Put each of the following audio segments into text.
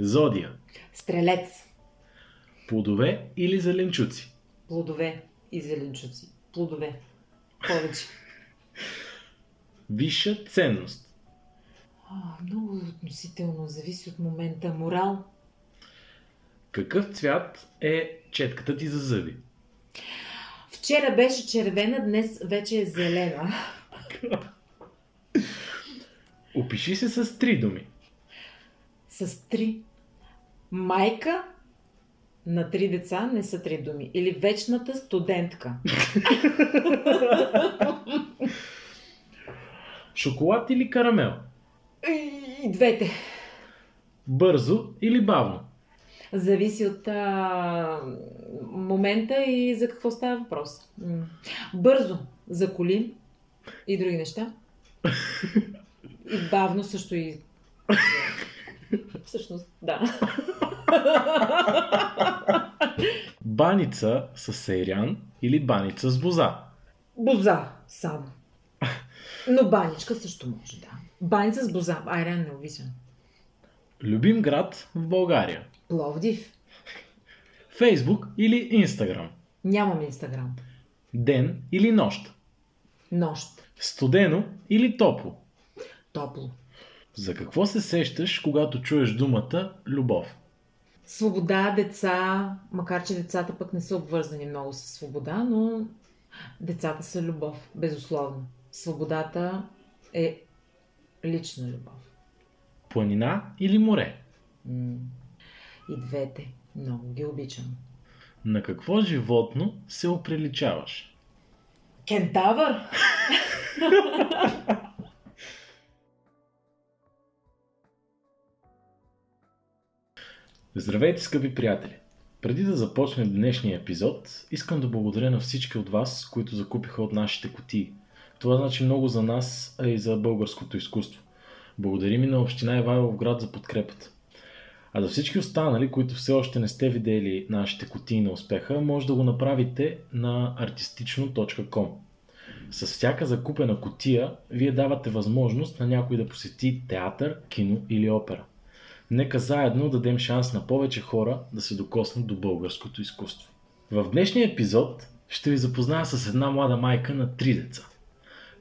Зодия. Стрелец. Плодове или зеленчуци. Плодове и зеленчуци. Плодове. Повече. Висша ценност. А, много относително. Зависи от момента. Морал. Какъв цвят е четката ти за зъби? Вчера беше червена, днес вече е зелена. Опиши се с три думи. С три. Майка на три деца не са три думи. Или вечната студентка. Шоколад или карамел? И двете. Бързо или бавно? Зависи от а, момента и за какво става въпрос. Бързо за коли и други неща. И бавно също и... Всъщност, да. Баница с сейрян или баница с боза? Боза само. Но баничка също може, да. Баница с боза. Айран не обичам. Любим град в България? Пловдив. Фейсбук или Инстаграм? Нямам инстаграм. Ден или нощ? Нощ. Студено или топло? Топло. За какво се сещаш, когато чуеш думата любов? Свобода, деца, макар че децата пък не са обвързани много с свобода, но децата са любов, безусловно. Свободата е лична любов. Планина или море? И двете. Много ги обичам. На какво животно се оприличаваш? Кентавър! Здравейте, скъпи приятели! Преди да започнем днешния епизод, искам да благодаря на всички от вас, които закупиха от нашите кутии. Това значи много за нас, а и за българското изкуство. Благодарим и на Община Ивайлов град за подкрепата. А за всички останали, които все още не сте видели нашите кутии на успеха, може да го направите на artistično.com. С всяка закупена котия, вие давате възможност на някой да посети театър, кино или опера. Нека заедно дадем шанс на повече хора да се докоснат до българското изкуство. В днешния епизод ще ви запозная с една млада майка на три деца.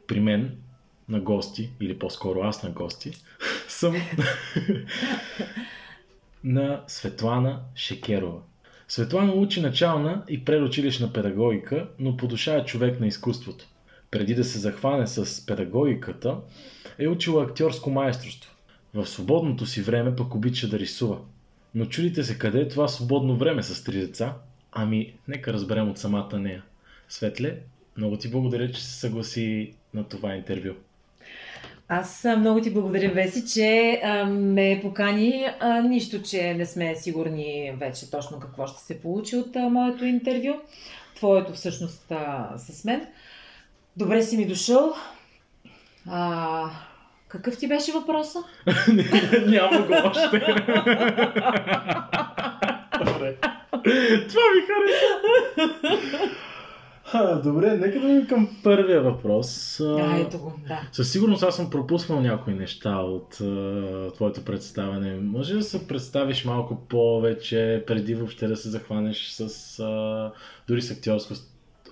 При мен на гости, или по-скоро аз на гости, съм на Светлана Шекерова. Светлана учи начална и предучилищна педагогика, но по душа е човек на изкуството. Преди да се захване с педагогиката, е учила актьорско майсторство. В свободното си време пък обича да рисува. Но чудите се къде е това свободно време с три деца? Ами, нека разберем от самата нея. Светле, много ти благодаря, че се съгласи на това интервю. Аз много ти благодаря, Веси, че а, ме покани. А, нищо, че не сме сигурни вече точно какво ще се получи от а, моето интервю. Твоето всъщност а, с мен. Добре си ми дошъл. А, какъв ти беше въпроса? Няма го още. Добре. Това ми хареса. Добре, нека да минем към първия въпрос. А, ето го, да. Със сигурност аз съм пропуснал някои неща от а, твоето представяне. Може да се представиш малко повече, преди въобще да се захванеш с а, дори с актьорско,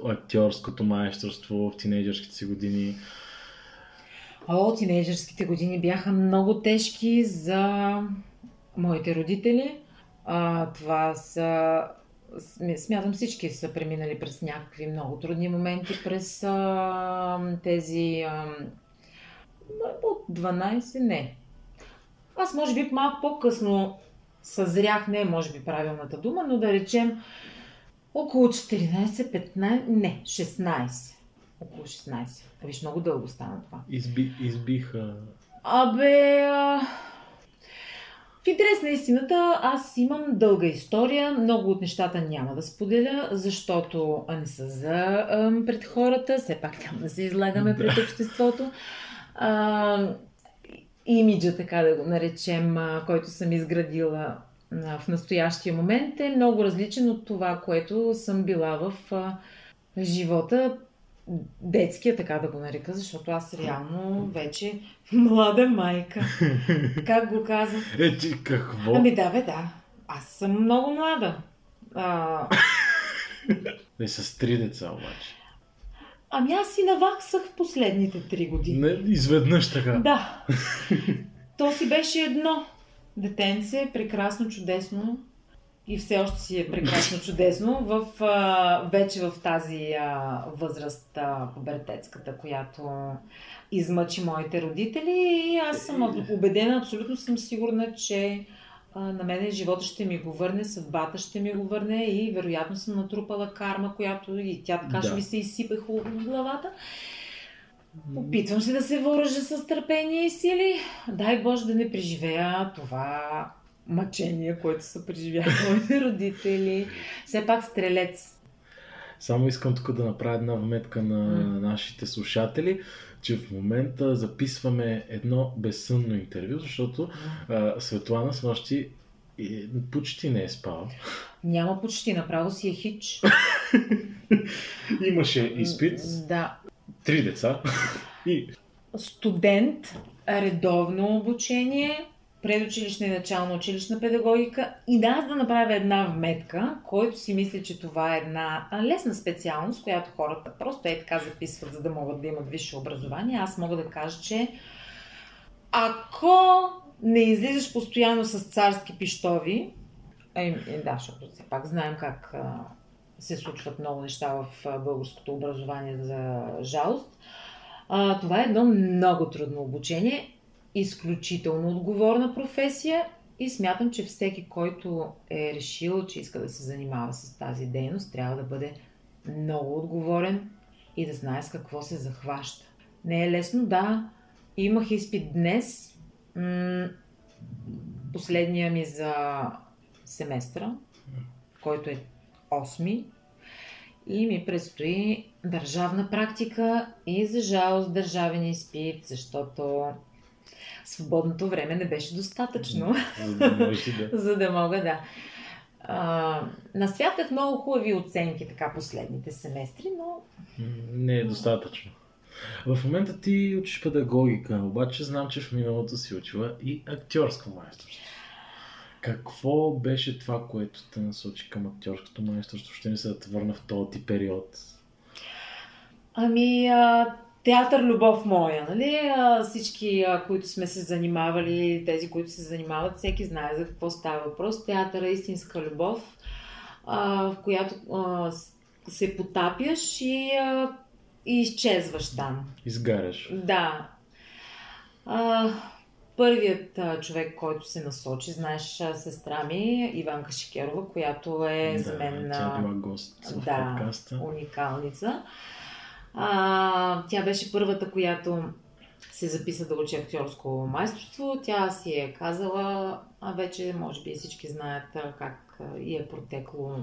актьорското майсторство в тинейджърските си години. О, тинейджърските години бяха много тежки за моите родители. А, това са смятам всички са преминали през някакви много трудни моменти, през а, тези а, от 12, не. Аз може би малко по-късно съзрях, не може би правилната дума, но да речем около 14, 15, не, 16. Около 16. Виж, много дълго стана това. Изби, избиха... Абе, а... В интерес на истината, аз имам дълга история. Много от нещата няма да споделя, защото не са за ам, пред хората. Все пак няма да се излагаме пред обществото. А, имиджа, така да го наречем, а, който съм изградила а, в настоящия момент е много различен от това, което съм била в а, живота детския, така да го нарека, защото аз реално вече млада майка. Как го казвам? Е, ти какво? Ами да, бе, да. Аз съм много млада. А... Не с три деца обаче. Ами аз си наваксах в последните три години. Не, изведнъж така. Да. То си беше едно. Детенце, прекрасно, чудесно и все още си е прекрасно чудесно в, а, вече в тази а, възраст а, пубертетската, която измъчи моите родители и аз съм убедена, абсолютно съм сигурна, че а, на мен живота ще ми го върне, съдбата ще ми го върне и вероятно съм натрупала карма, която и тя така да. ще ми се изсипе хубаво в главата. Опитвам се да се въоръжа с търпение и сили. Дай Боже да не преживея това мъчение, което са преживяли моите родители. Все пак стрелец. Само искам тук да направя една вметка на mm. нашите слушатели, че в момента записваме едно безсънно интервю, защото а, Светлана с нощи почти не е спала. Няма почти, направо си е хич. Имаше изпит. Да. Три деца. И... Студент, редовно обучение, предучилищна и начална училищна педагогика и да аз да направя една вметка, който си мисля, че това е една лесна специалност, която хората просто е така записват, за да могат да имат висше образование. Аз мога да кажа, че ако не излизаш постоянно с царски пиштови, е, да, защото все пак знаем как се случват много неща в българското образование за жалост, това е едно много трудно обучение изключително отговорна професия и смятам, че всеки, който е решил, че иска да се занимава с тази дейност, трябва да бъде много отговорен и да знае с какво се захваща. Не е лесно, да. Имах изпит днес, м- последния ми за семестра, който е 8 и ми предстои държавна практика и за жалост държавен изпит, защото свободното време не беше достатъчно, за да, може, да. за да мога да. А, насвятах много хубави оценки така последните семестри, но... Не е достатъчно. В момента ти учиш педагогика, обаче знам, че в миналото си учила и актьорско майсторство. Какво беше това, което те насочи към актьорското майсторство? Ще ми се да те върна в този период. Ами, а, театър Любов моя, нали? Всички, които сме се занимавали, тези, които се занимават, всеки знае за какво става въпрос. Театър е истинска любов, в която се потапяш и, и изчезваш там. Изгаряш. Да. Първият човек, който се насочи, знаеш, сестра ми, Иванка Шикерова, която е да, за мен... Тя била гост в да, подкаста. уникалница. А, тя беше първата, която се записа да учи актьорско майсторство. Тя си е казала, а вече може би всички знаят как и е протекло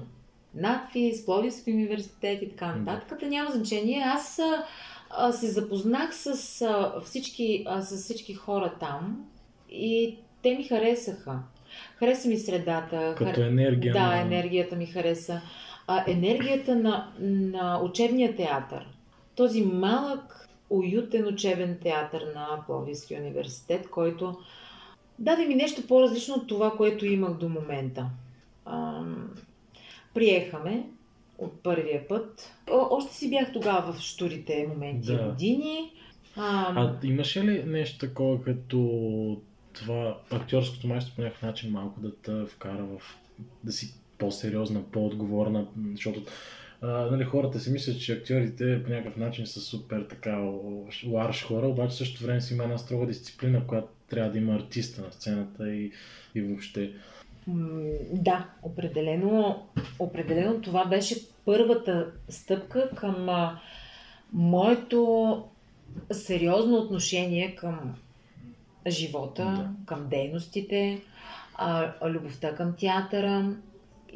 надфис, Пловдивски университет и така нататък. Да няма значение. Аз а, се запознах с, а, всички, а, с всички хора там и те ми харесаха. Хареса ми средата. Като енергия. Да, енергията ми хареса. А, енергията на, на учебния театър този малък, уютен учебен театър на Пловдивския университет, който даде ми нещо по-различно от това, което имах до момента. приехаме от първия път. О, още си бях тогава в штурите моменти да. години. А, а имаше ли нещо такова като това актьорското майсто по някакъв начин малко да те вкара в да си по-сериозна, по-отговорна, защото а, нали, хората си мислят, че актьорите по някакъв начин са супер така ларш хора, обаче също време си има една строга дисциплина, която трябва да има артиста на сцената и, и въобще. Да, определено, определено това беше първата стъпка към а, моето сериозно отношение към живота, да. към дейностите, а, любовта към театъра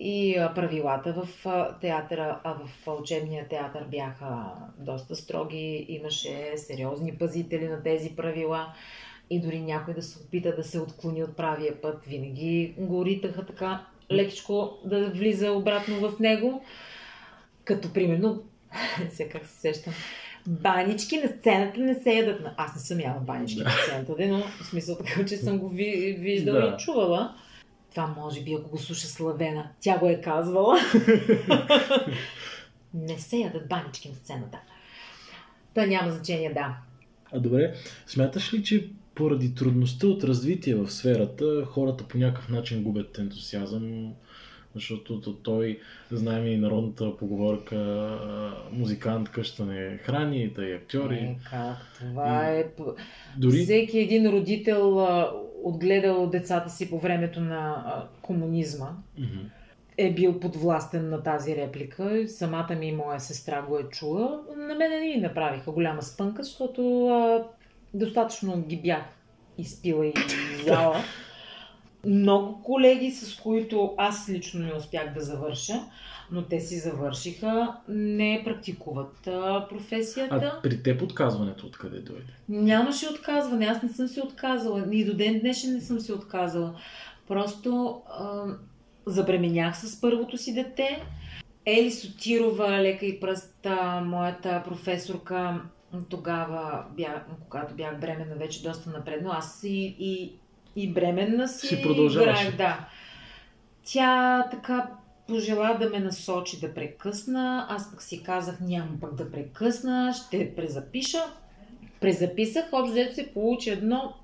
и правилата в театъра, а в учебния театър бяха доста строги, имаше сериозни пазители на тези правила и дори някой да се опита да се отклони от правия път, винаги го ритаха така лекичко да влиза обратно в него. Като примерно, сега как се сещам, банички на сцената не се ядат. Аз не съм яла банички на сцената, но в смисъл така, че съм го ви, виждала да. и чувала. Това може би, ако го слуша Славена, тя го е казвала. не се ядат банички на сцената. Та няма значение, да. А добре, смяташ ли, че поради трудността от развитие в сферата, хората по някакъв начин губят ентусиазъм, защото той, знаем и народната поговорка, музикант къща не храни, да и актьори. Не, как? Това и... е... Дори... Всеки един родител отгледал децата си по времето на комунизма. Mm-hmm е бил подвластен на тази реплика. Самата ми и моя сестра го е чула. На мене не ми направиха голяма спънка, защото а, достатъчно ги бях изпила и изяла. Много колеги, с които аз лично не успях да завърша, но те си завършиха, не практикуват а, професията. А при теб отказването откъде дойде? Нямаше отказване, аз не съм се отказала. И до ден днешен не съм се отказала. Просто а, забременях с първото си дете. Ели Сотирова, лека и пръста, моята професорка, тогава, бях, когато бях бременна, вече доста напредно, аз и, и, и бременна си, си продължаваш. да. Тя така пожела да ме насочи да прекъсна. Аз пък си казах, нямам пък да прекъсна, ще презапиша. Презаписах, общо се получи едно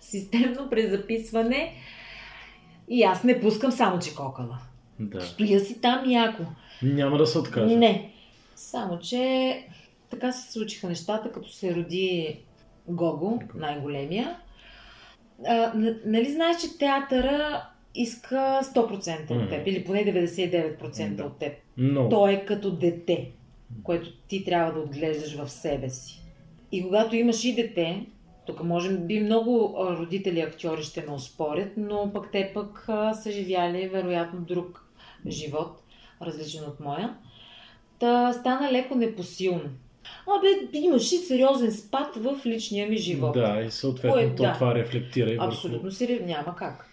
системно презаписване и аз не пускам само че кокала. Да. Стоя си там яко. Няма да се откажа. Не. Само, че така се случиха нещата, като се роди Гого, най-големия. А, нали знаеш, че театъра иска 100% mm. от теб, или поне 99% да. от теб. Но... Той е като дете, което ти трябва да отглеждаш в себе си. И когато имаш и дете, тук може би много родители актьори ще ме оспорят, но пък те пък са живяли вероятно друг живот, различен от моя. Та стана леко непосилно. Абе, имаш и сериозен спад в личния ми живот. Да, и съответно Кое, то да. това рефлектира и върху... Абсолютно си няма как.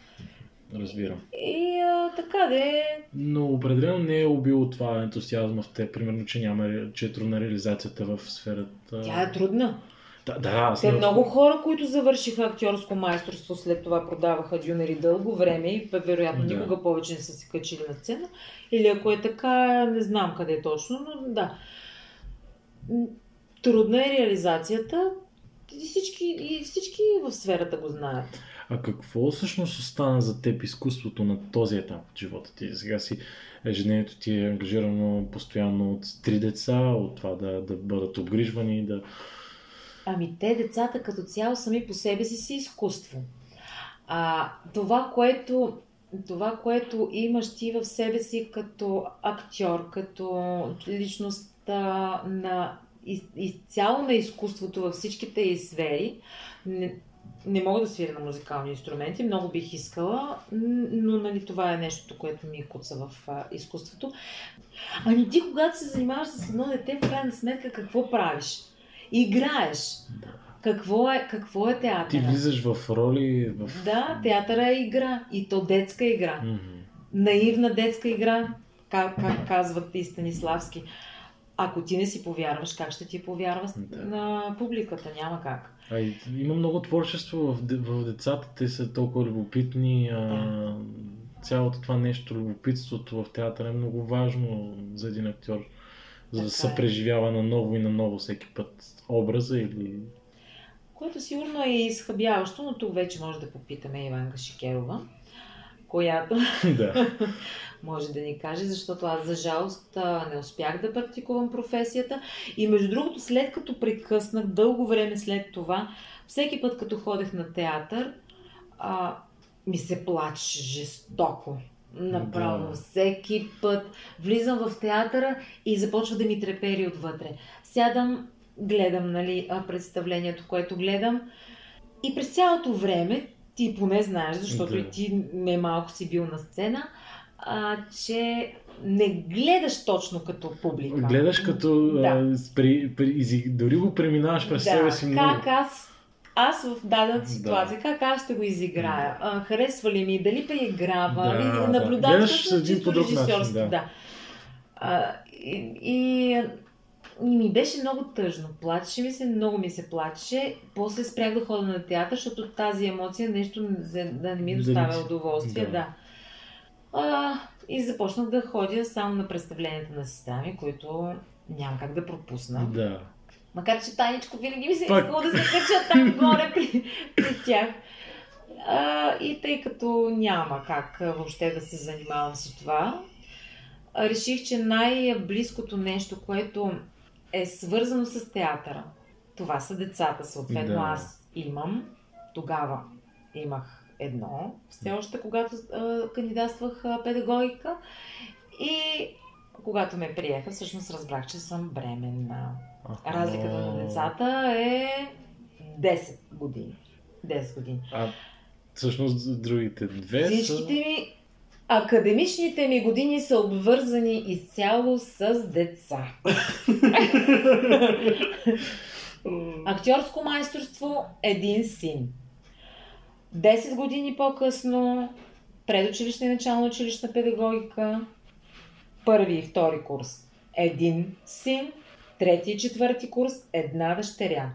Разбирам. И а, така да е. Но определено не е убило това ентусиазма в те, примерно, че няма, че е трудна реализацията в сферата. Тя е трудна. Да, да, Те много хора, които завършиха актьорско майсторство, след това продаваха дюнери дълго време и вероятно да. никога повече не са се качили на сцена. Или ако е така, не знам къде точно, но да. Трудна е реализацията и всички, и всички в сферата го знаят. А какво всъщност остана за теб изкуството на този етап от живота ти? Сега си ежедневието ти е ангажирано постоянно от три деца, от това да, да бъдат обгрижвани, да, Ами те, децата като цяло сами по себе си си изкуство. А, това, което, това, което имаш ти в себе си като актьор, като личност на из, изцяло на изкуството във всичките и сфери, не, не мога да свиря на музикални инструменти, много бих искала, но нали, това е нещото, което ми куца в а, изкуството. Ами ти, когато се занимаваш с едно дете, в крайна сметка какво правиш? играеш. Какво е, какво е театър? Ти влизаш в роли. В... Да, театъра е игра. И то детска игра. Mm-hmm. Наивна детска игра, как, как казват и Станиславски. Ако ти не си повярваш, как ще ти повярва да. на публиката? Няма как. А, и, има много творчество в, в децата. Те са толкова любопитни. А, да. Цялото това нещо, любопитството в театъра е много важно за един актьор за да се е. преживява на ново и на ново всеки път образа или... което сигурно е изхъбяващо, но тук вече може да попитаме Иванка Шикерова, която да. Може да ни каже, защото аз за жалост не успях да практикувам професията. И между другото, след като прекъснах, дълго време след това, всеки път като ходех на театър, а, ми се плаче жестоко. Направо. Да. Всеки път влизам в театъра и започва да ми трепери отвътре. Сядам, гледам нали, представлението, което гледам. И през цялото време, ти поне знаеш, защото Да. и ти не малко си бил на сцена, а, че не гледаш точно като публика. Гледаш като Да. а, при, при, дори го преминаваш през да, себе си много. Как аз, аз в дадена Да. ситуация, как аз ще го изиграя? А, харесва ли ми? Дали преиграва? Да, Или да. чисто режисьорски, да. да. А, и, и, и ми беше много тъжно. Плачеше ми се, много ми се плачеше. После спрях да ходя на театър, защото тази емоция нещо за да не ми Да доставя удоволствие. да. Да. А, и започнах да ходя само на представленията на сестра ми, които няма как да пропусна. Да. Макар, че Таничко винаги ми се е Пак. искало да се кача там горе при, при тях. А, и тъй като няма как въобще да се занимавам с това, реших, че най-близкото нещо, което е свързано с театъра, това са децата. Съответно, Да. аз имам, тогава имах едно, все още когато а, кандидатствах а, педагогика. И когато ме приеха, всъщност разбрах, че съм бременна. Аха. Разликата на децата е 10 години. 10 години. А всъщност другите две Всичките ми, академичните ми години са обвързани изцяло с деца. Актьорско майсторство – един син. 10 години по-късно предучилищна и начална училищна педагогика, първи и втори курс – един син, трети и четвърти курс – една дъщеря.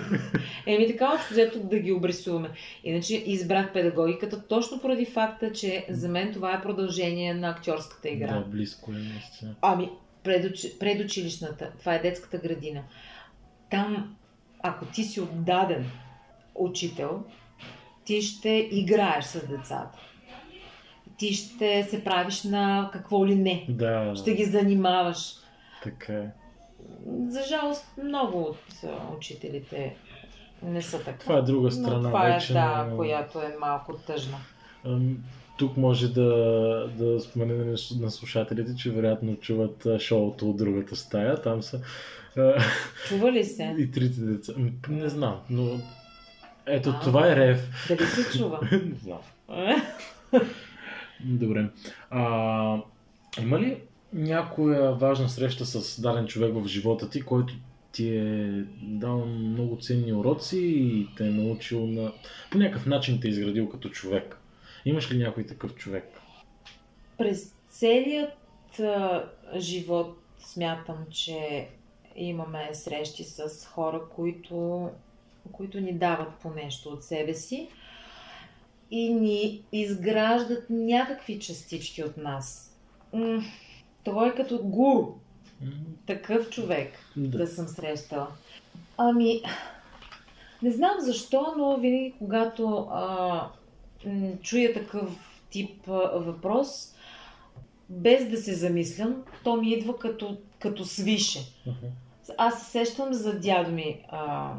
Еми така общо взето да ги обрисуваме. Иначе избрах педагогиката точно поради факта, че за мен това е продължение на актьорската игра. Да, близко е наистина. Ами, предуч... предучилищната, това е детската градина. Там, ако ти си отдаден учител, ти ще играеш с децата. Ти ще се правиш на какво ли не. Да, Ще ги занимаваш. така е. За жалост, много от учителите не са така. Това е друга Но страна това е, вече. да, но- която е малко тъжна. Тук може да, да споменем на слуш- на слушателите, че вероятно чуват шоуто от другата стая. Там са Чува ли се? и трите деца. Не знам, но ето А. това е рев. Дали се чува? Не знам. Добре. А, има ли някоя важна среща с даден човек в живота ти, който ти е дал много ценни уроци и те е научил на... По някакъв начин те е изградил като човек? Имаш ли някой такъв човек? През целият а, живот смятам, че имаме срещи с хора, които, които ни дават по нещо от себе си и ни изграждат някакви частички от нас. М, Той е като гуру, такъв човек Да. да съм срещала. Ами, не знам защо, но винаги когато а, чуя такъв тип а, въпрос, без да се замислям, то ми идва като, като свише. Аз се сещам за дядо ми, а,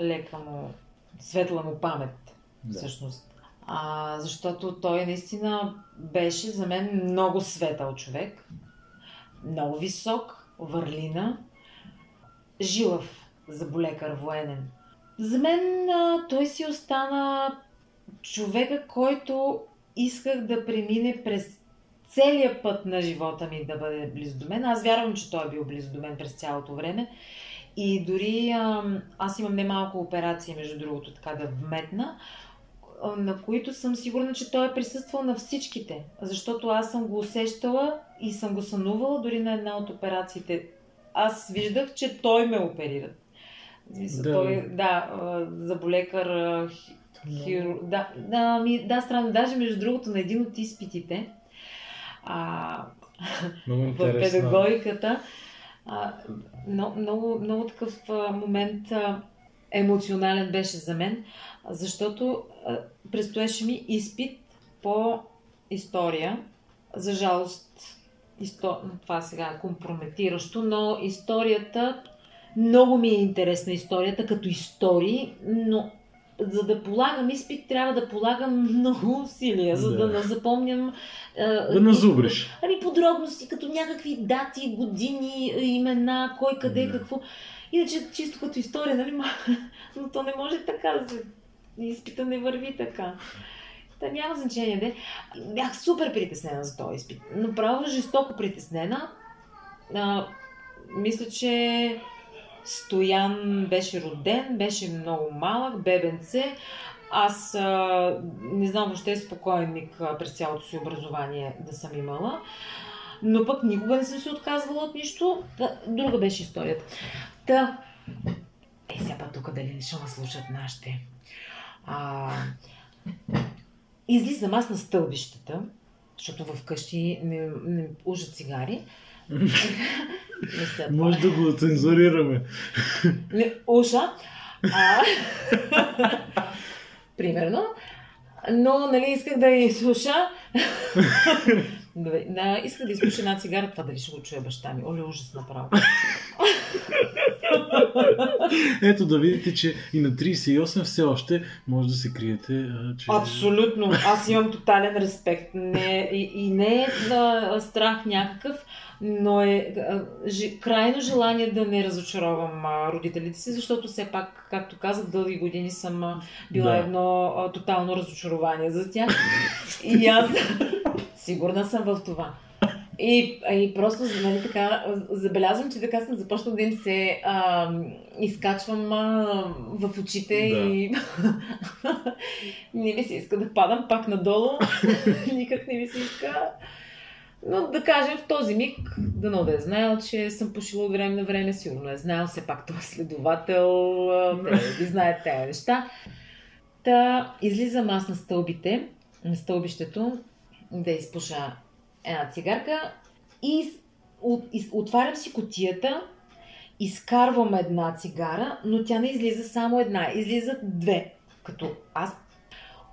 лека му, светла му памет, Да. всъщност. А, защото той наистина беше за мен много светъл човек. Много висок, върлина, жилав заболекар военен. За мен а, той си остана човека, който исках да премине през целия път на живота ми да бъде близо до мен. Аз вярвам, че той е бил близо до мен през цялото време. И дори аз имам немалко операции, между другото, така да вметна, на които съм сигурна, че той е присъствал на всичките. Защото аз съм го усещала и съм го сънувала дори на една от операциите. Аз виждах, че той ме оперира. Смисъл, Да. Той, да, заболекар, а, хи- хиру... Да, да, ми, да, странно. Даже между другото на един от изпитите, а, в педагогиката. А, много, много, много такъв момент. А, емоционален беше за мен, защото а, предстоеше ми изпит по история. За жалост, исто... това сега е компрометиращо, но историята, много ми е интересна историята като истории, но за да полагам изпит, трябва да полагам много усилия, за да, Да. запомням. Да назубриш. Ами подробности, като някакви дати, години, имена, кой къде, Да. какво. Иначе чисто като история, нали? Но то не може така да се... Изпита не върви така. Та няма значение, де. Бях супер притеснена за този изпит. Направо жестоко притеснена. А, мисля, че Стоян беше роден, беше много малък, бебенце. Аз а, не знам въобще спокойник през цялото си образование да съм имала. Но пък никога не съм се отказвала от нищо. Друга беше историята. Та, е, сега път тук дали не ще ме слушат нашите. А, излизам аз на стълбищата, защото вкъщи не, не ужат цигари. Не Може да го цензурираме. не, уша. А, примерно. Но, нали, исках да изслуша. Да, исках да изпуша една цигара, това дали ще го чуе баща ми. Оле, ужас направо. Ето да видите, че и на 38 все още може да се криете, че... Абсолютно. Аз имам тотален респект. Не, и, и не е а, страх някакъв, но е а, жи, крайно желание да не разочаровам а, родителите си, защото все пак, както казах, дълги години съм а, била Да. едно а, тотално разочарование за тях. И аз сигурна съм в това. И, и просто, нали, така, забелязвам, че така съм започнала да им се а, изкачвам а, в очите Да. и не ми се иска да падам пак надолу. Никак не ми се иска. Но да кажем в този миг, дано да е знаел, че съм пушила от време на време, сигурно е знаел, все пак той е следовател, те ги знаят тези неща. Та излизам аз на стълбите, на стълбището, да изпуша една цигарка и от, из, отварям си котията, изкарвам една цигара, но тя не излиза само една, излизат две. Като аз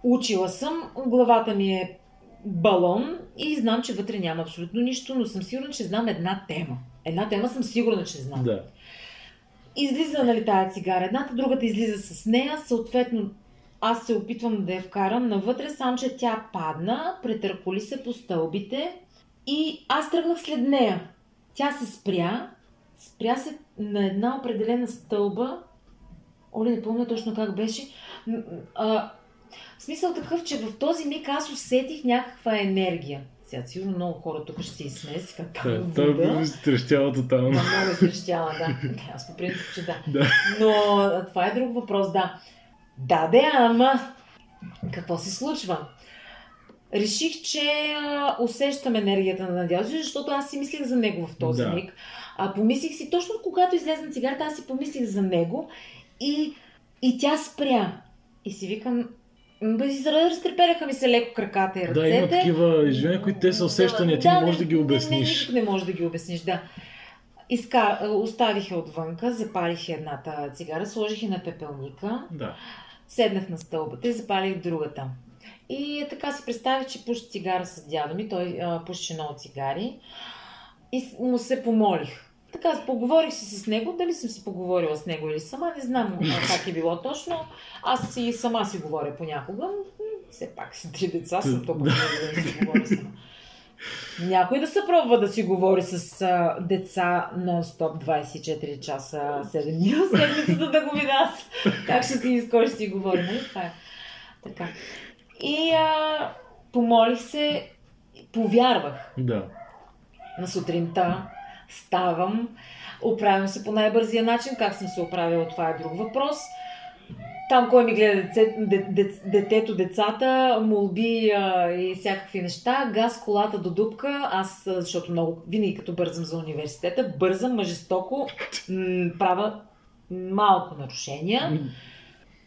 учила съм, главата ми е балон и знам, че вътре няма абсолютно нищо, но съм сигурна, че знам една тема. Една тема съм сигурна, че знам. Да. Излиза, нали, тая цигара. Едната, другата излиза с нея. Съответно, аз се опитвам да я вкарам навътре, сам, че тя падна, претърколи се по стълбите и аз тръгнах след нея. Тя се спря, спря се на една определена стълба. Оли, не помня точно как беше. А, в смисъл такъв, че в този миг аз усетих някаква енергия. Сега сигурно много хора тук ще се изсмеят, как Да, той би трещяла тотално. Да, много изтрещяла, да. Аз по принцип, че да. Да. Но това е друг въпрос, да. Да, де, ама какво се случва? Реших, че а, усещам енергията на Надял, защото аз си мислех за него в този Да. миг. А помислих си, точно когато излезе на цигарата, аз си помислих за него и, и тя спря. И си викам, разтреперяха ми се леко краката и ръцете. Да, има такива изживения, които те са усещания, ти не можеш да ги Не, обясниш. не, не можеш да ги обясниш, да. Изка... Оставих я отвънка, запалих едната цигара, сложих я на пепелника, Да. Седнах на стълбата и запалих другата. И така си представих, че пуша цигара с дядо ми, той а, пушеше много цигари и му се помолих. Така, поговорих си с него, дали съм си поговорила с него или сама, не знам как е било точно. Аз си сама си говоря понякога. Все пак си три деца, съм толкова да си говоря сама. Някой да се пробва да си говори с а, деца нон-стоп 24 часа, 7 дни в седмицата да го видя аз. Как ще си с кой ще си говори, нали? Това е. Така. И а, помолих се, повярвах Да. на сутринта, ставам, оправям се по най-бързия начин, как съм се оправила, това е друг въпрос. Там кой ми гледа деце, де, де, детето, децата, молби а, и всякакви неща, газ колата до дупка, аз, защото много, винаги като бързам за университета, бързам мъжестоко, м- правя малко нарушения,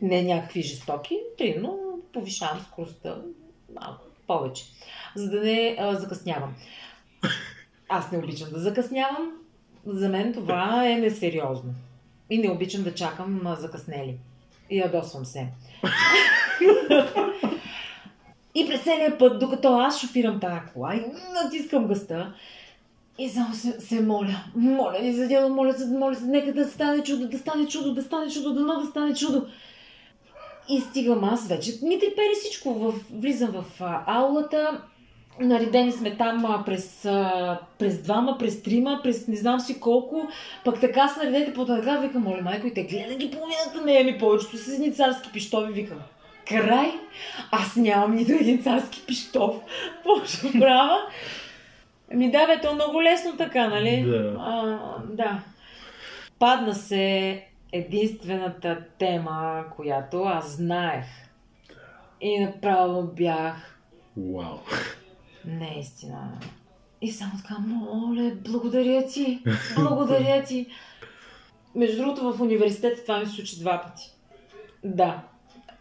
не някакви жестоки, примерно повишавам скоростта малко повече, за да не а, закъснявам. Аз не обичам да закъснявам. За мен това е несериозно. И не обичам да чакам а, закъснели. И ядосвам се. и през целия път, докато аз шофирам тази кола и натискам гъста, и само се, се моля, моля ви за дело, моля се, моля се, нека да стане чудо, да стане чудо, да стане чудо, да да стане чудо. И стигам аз вече. Ми трепери всичко. В, влизам в аулата. Наредени сме там през, през двама, през трима, през не знам си колко. Пък така се наредете по така, викам, моля майко, и те гледа ги половината не ми повечето с едни царски пиштови, викам. Край! Аз нямам нито един царски пиштов. Какво ще правя? Ми да, бе, то е много лесно така, нали? Да. А, да. Падна се единствената тема, която аз знаех. И направо бях Вау. Наистина. И само така, моля, благодаря ти, благодаря ти. Между другото, в университета това ми се случи два пъти. Да.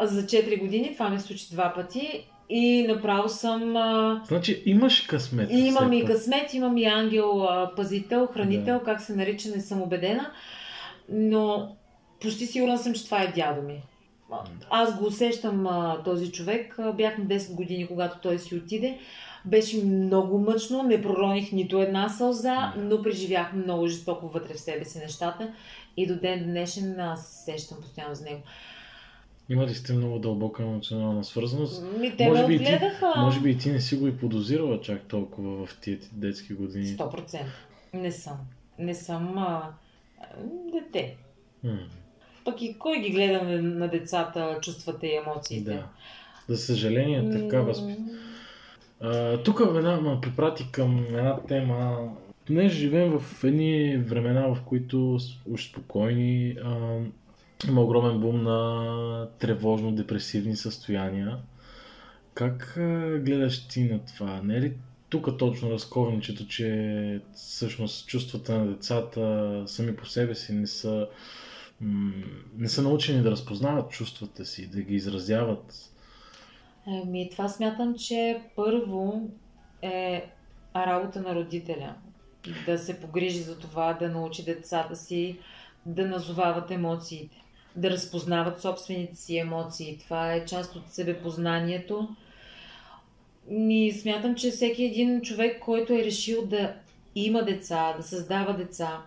За 4 години това ми се случи два пъти и направо съм... А... Значи имаш късмет. И имам и късмет, имам и ангел а, пазител, хранител, Да. как се нарича, не съм убедена. Но почти сигурна съм, че това е дядо ми. Аз го усещам а, този човек. Бях на 10 години, когато той си отиде. Беше много мъчно, не пророних нито една сълза, но преживях много жестоко вътре в себе си нещата. И до ден днешен аз се сещам постоянно за него. Има ли сте много дълбока емоционална свързаност? Ми, те Може би, ти, може би и ти не си го и подозирала чак толкова в тия ти детски години. 100%. Не съм. Не съм а, дете. М, Пък и кой ги гледа на, на децата, чувствата и емоциите? Да. За съжаление, така М, възпи. А, тук една ме препрати към една тема. Днес живеем в едни времена, в които уж спокойни, а, има огромен бум на тревожно-депресивни състояния. Как а, гледаш ти на това? Не е ли тук точно разковничето, че всъщност чувствата на децата сами по себе си не са, м- не са научени да разпознават чувствата си, да ги изразяват? Еми, това смятам, че първо е работа на родителя. Да се погрижи за това, да научи децата си да назовават емоциите, да разпознават собствените си емоции. Това е част от себепознанието. И смятам, че всеки един човек, който е решил да има деца, да създава деца.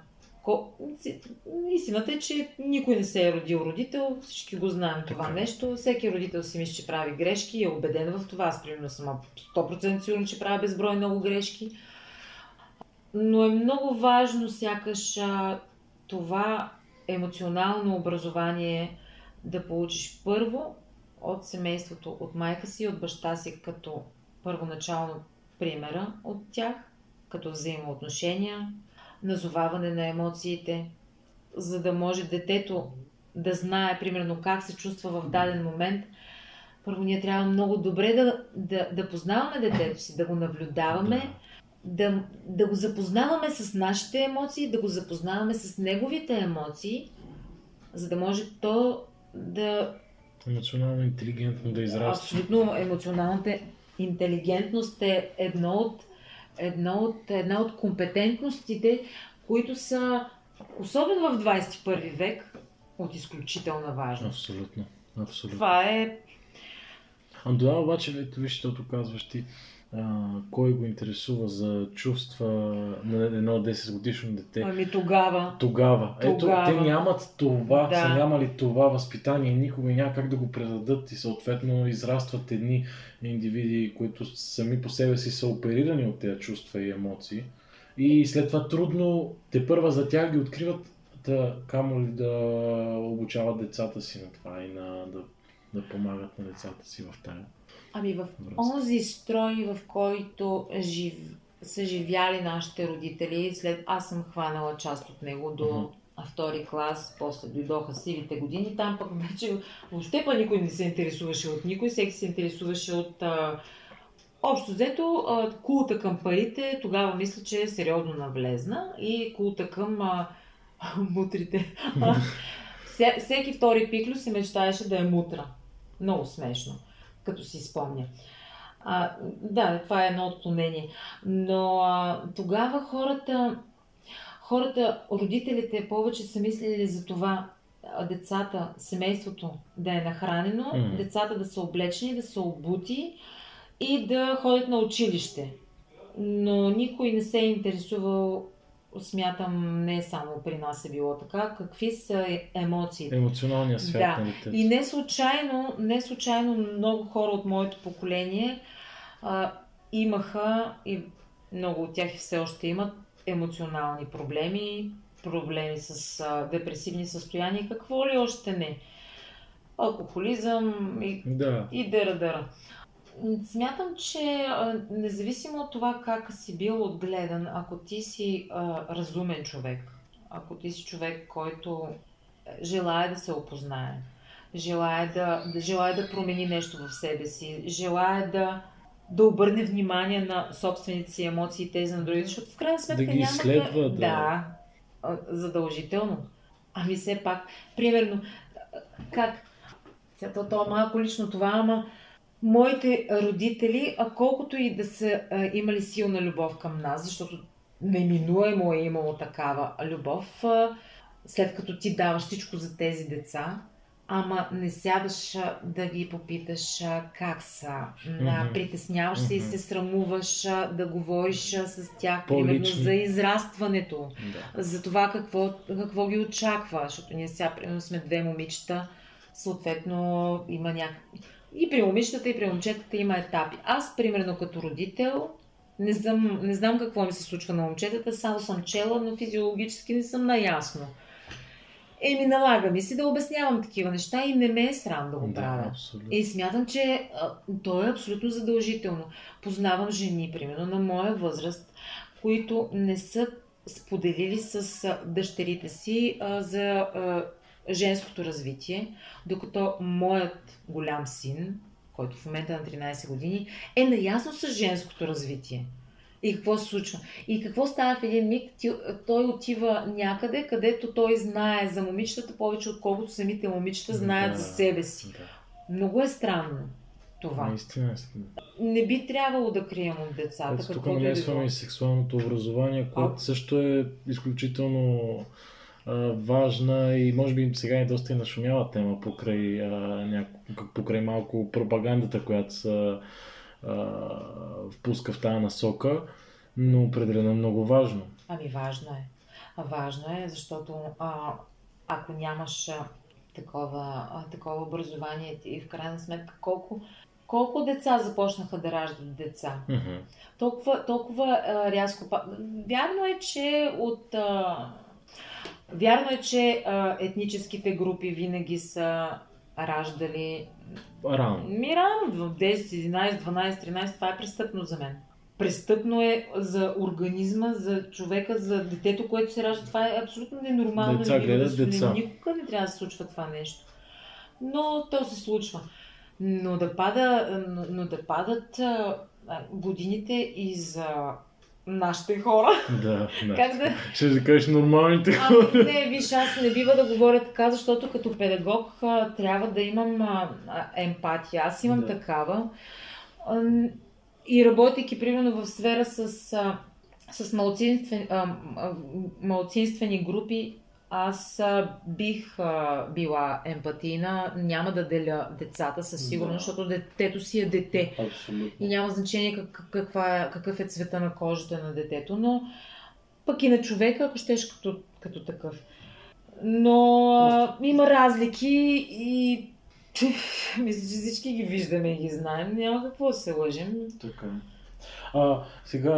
Истината е, че никой не се е родил родител, всички го знаем това Така е. нещо. Всеки родител си мисли, че прави грешки и е убеден в това. Аз примерно съм 100% сигурна, че правя безброй много грешки. Но е много важно сякаш това емоционално образование да получиш първо от семейството, от майка си и от баща си като първоначално примера от тях, като взаимоотношения, назоваване на емоциите, за да може детето да знае примерно как се чувства в даден момент. Първо ние трябва много добре да, да, да познаваме детето си, да го наблюдаваме, да, да го запознаваме с нашите емоции, да го запознаваме с неговите емоции, за да може то да Емоционално интелигентно да израства. Абсолютно емоционалната интелигентност е едно от, едно от, една от компетентностите, които са, особено в 21 век, от изключителна важност. Абсолютно. Абсолютно. Това е А това обаче, ето виж, защото казваш ти, а, кой го интересува за чувства на едно 10 годишно дете. ами тогава. Тогава. Ето, Тогава. те нямат това, Да. са нямали това възпитание, никога няма как да го предадат и съответно израстват едни индивиди, които сами по себе си са оперирани от тези чувства и емоции. И след това трудно те първа за тях ги откриват, да, камо ли да обучават децата си на това и на, да, да помагат на децата си в тая. Ами в онзи строй, в който жив... са живяли нашите родители, след аз съм хванала част от него до Мгм. втори клас, после дойдоха сивите години, там пък вече въобще па никой не се интересуваше от никой, всеки се интересуваше от а... Общо взето, култа към парите тогава мисля, че е сериозно навлезна и култа към а... мутрите. Все- Всеки втори пиклю се мечтаеше да е мутра. Много смешно, като си спомня. А, да, това е едно отклонение. Но а, тогава хората, хората, родителите повече са мислили за това а, децата, семейството да е нахранено, Мгм. децата да са облечени, да са обути и да ходят на училище. Но никой не се е интересувал, смятам, не само при нас е било така, какви са е- емоциите. Емоционалният свят Да. на детето. И не случайно, не случайно много хора от моето поколение а, имаха и много от тях и все още имат емоционални проблеми, проблеми с а, депресивни състояния, какво ли още не. Алкохолизъм и, Да. и дъра-дъра. Смятам, че независимо от това как си бил отгледан, ако ти си а, разумен човек, ако ти си човек, който желая да се опознае, желая да, да, желая да промени нещо в себе си, желая да, да обърне внимание на собствените си емоции и тези на другите, защото в крайна сметка Да ги няма изследва, да. да, задължително. Ами все пак, примерно, как? То, то е малко лично това, ама моите родители, а колкото и да са а, имали силна любов към нас, защото неминуемо е имало такава любов, а, след като ти даваш всичко за тези деца, ама не сядаш да ги попиташ как са, Мгм. притесняваш се и се срамуваш да говориш с тях, примерно По-лични. за израстването да. за това какво, какво ги очаква, защото ние сега примерно сме две момичета, съответно има някакви... И при момичетата, и при момчетата има етапи. Аз, примерно, като родител, не знам, не знам какво ми се случва на момчетата, само съм чела, но физиологически не съм наясно. Еми, налага ми си да обяснявам такива неща и не ме е срам да го Да, правя. абсолютно. И смятам, че а, то е абсолютно задължително. Познавам жени, примерно на моя възраст, които не са споделили с дъщерите си а, за а, женското развитие, докато моят голям син, който в момента е на 13 години, е наясно с женското развитие. И какво се случва? И какво става в един миг? Той отива някъде, където той знае за момичетата повече, отколкото самите момичета знаят Да, за себе си. Да. Много е странно това. Наистина. Не би трябвало да крием от децата. Ето тук намесваме и сексуалното образование, което А. също е изключително важна и може би сега е доста и нашумяла тема покрай, няко, покрай малко пропагандата, която се впуска в тази насока, но определено е много важно. Ами важно е. Важно е, защото а, ако нямаш такова, а, такова образование и в крайна сметка колко, колко деца започнаха да раждат деца? Мгм. Толкова, толкова а, рязко. Вярно е, че от. А, вярно е, че а, етническите групи винаги са раждали. Рано. Ми рано, в 10, 11, 12, 13, това е престъпно за мен. Престъпно е за организма, за човека, за детето, което се ражда. Това е абсолютно ненормално. Деца не гледат да деца. Никога не трябва да се случва това нещо. Но то се случва. Но да, пада, но, но да падат а, годините и за нашите хора. Да, да. Как да... Ще да кажеш нормалните хора. Ами, не, виж, аз не бива да говоря така, защото като педагог а, трябва да имам а, а, емпатия. Аз имам Да. такава. А, и работейки, примерно, в сфера с, а, с малцинствен, а, а, малцинствени групи, аз а, бих а, била емпатийна. Няма да деля децата със сигурност, Да. защото детето си е дете. И Абсолютно. няма значение как, каква е, какъв е цвета на кожата на детето, но пък и на човека, ако щеш като, като такъв. Но а, има разлики и мисля, че всички ги виждаме и ги знаем. Няма какво да се лъжим. Така. А, сега,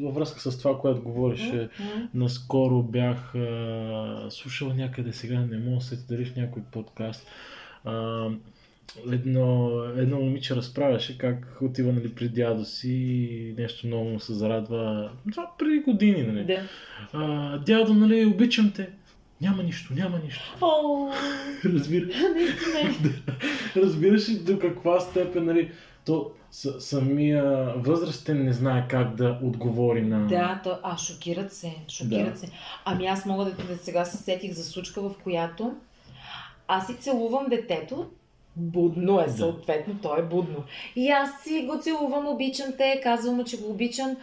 във връзка с това, което говореше, М, наскоро бях а, слушал някъде, сега не мога да се дали в някой подкаст, а, едно, едно момиче разправяше как отива нали, при дядо си и нещо много му се зарадва. Това преди години, нали. Да. А, дядо, нали, обичам те. Няма нищо, няма нищо. Разбира, разбираш ли до каква степен, нали, то с, самия възрастен не знае как да отговори на... Да, то, а, шокират се, шокират Да. се. Ами аз мога да, да сега се сетих за случка, в която аз си целувам детето, будно е Да. съответно, то е будно. И аз си го целувам, обичам те, казвам му, че го обичам.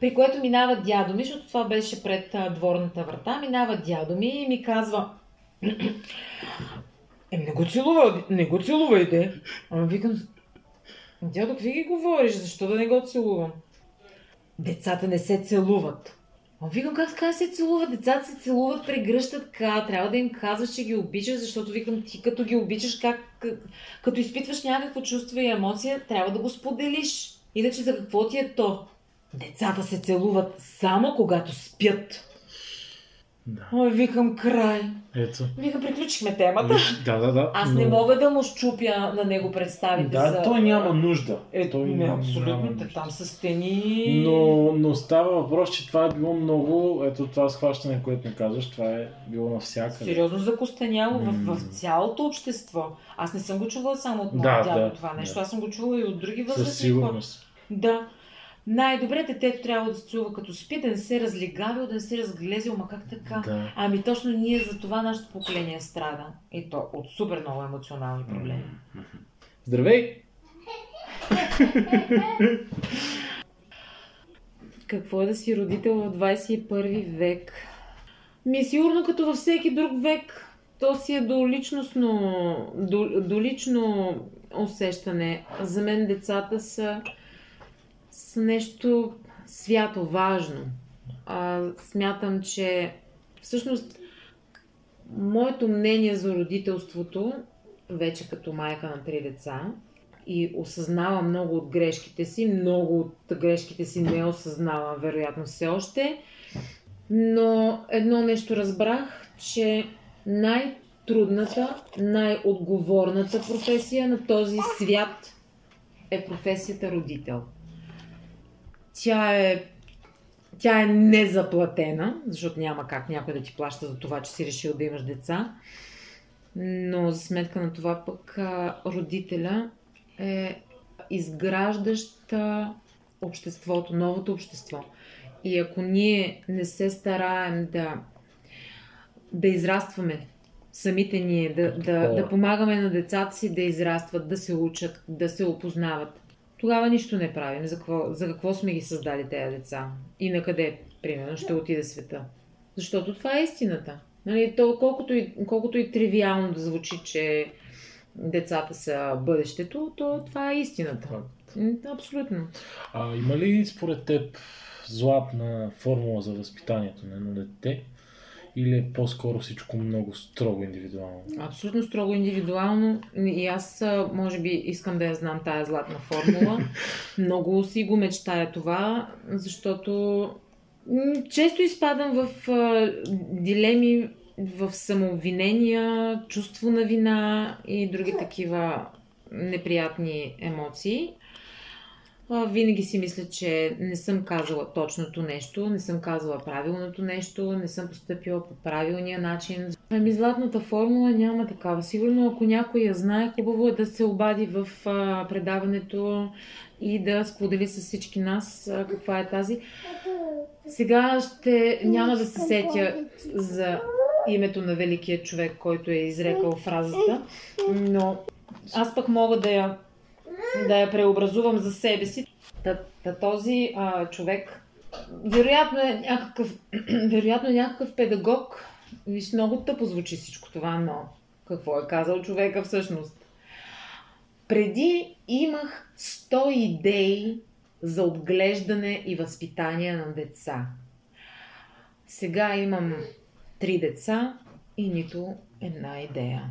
при което минава дядо ми, защото това беше пред дворната врата, минава дядо ми и ми казва е, не го целува, не го целувайте. Ама викам, дядо, какви ги говориш? Защо да не го целувам? Децата не се целуват. А викам, как така се целуват? Децата се целуват, прегръщат така. Трябва да им казваш, че ги обичаш, защото викам, ти като ги обичаш, как, като изпитваш някакво чувство и емоция, трябва да го споделиш. Иначе за какво ти е то? Децата се целуват само когато спят. Да. Ой, викам край. Ето. Викам, приключихме темата. Да, да, да. Аз не мога да му щупя на него представите Да, за... той няма нужда. Е, той не, няма абсолютно. нужда. Там са стени. Но, но става въпрос, че това е било много, ето това схващане, което ми казваш, това е било навсякъде. Сериозно закостеняло в, в цялото общество. Аз не съм го чувала само от Да, моя дядо да, това нещо. да. Аз съм го чувала и от други възрастни хора. Да. Най-добре детето трябва да се чува като спи, да не се разлигавил, да не се разглезил, ма как така? Да. Ами точно ние за това нашето поколение страда. И то от супер много емоционални проблеми. Здравей! Какво е да си родител в 21 век? Ми сигурно като във всеки друг век. То си е до личностно, до, до лично усещане. За мен децата са, са нещо свято, важно. А, смятам, че всъщност моето мнение за родителството, вече като майка на три деца, и осъзнавам много от грешките си, много от грешките си не осъзнавам, вероятно все още. Но едно нещо разбрах, че най-трудната, най-отговорната професия на този свят е професията родител. Тя е, тя е незаплатена, защото няма как някой да ти плаща за това, че си решил да имаш деца. Но за сметка на това пък родителя е изграждаща обществото, новото общество. И ако ние не се стараем да, да израстваме самите ние, да, да, да помагаме на децата си да израстват, да се учат, да се опознават, тогава нищо не правим. За какво, за какво сме ги създали тези деца? И на къде, примерно, ще отиде света? Защото това е истината. Нали, то, колкото, и, колкото и тривиално да звучи, че децата са бъдещето, то това е истината. Абсолютно. А има ли според теб златна формула за възпитанието на едно дете? Или е по-скоро всичко много строго индивидуално? Абсолютно строго индивидуално. И аз, може би, искам да я знам тая златна формула. Много си го мечтая това, защото често изпадам в дилеми, в самообвинения, чувство на вина и други такива неприятни емоции. Винаги си мисля, че не съм казала точното нещо, не съм казала правилното нещо, не съм поступила по правилния начин. Ами златната формула няма такава. Сигурно ако някой я знае, хубаво е да се обади в предаването и да сподели с всички нас каква е тази. Сега ще няма да се сетя за името на великия човек, който е изрекал фразата, но аз пък мога да я, да я преобразувам за себе си. Та, та този а, човек вероятно е някакъв, вероятно е някакъв педагог. Виж, много тъпо звучи всичко това, но какво е казал човека всъщност? Преди имах 100 идеи за отглеждане и възпитание на деца. Сега имам три деца и нито една идея.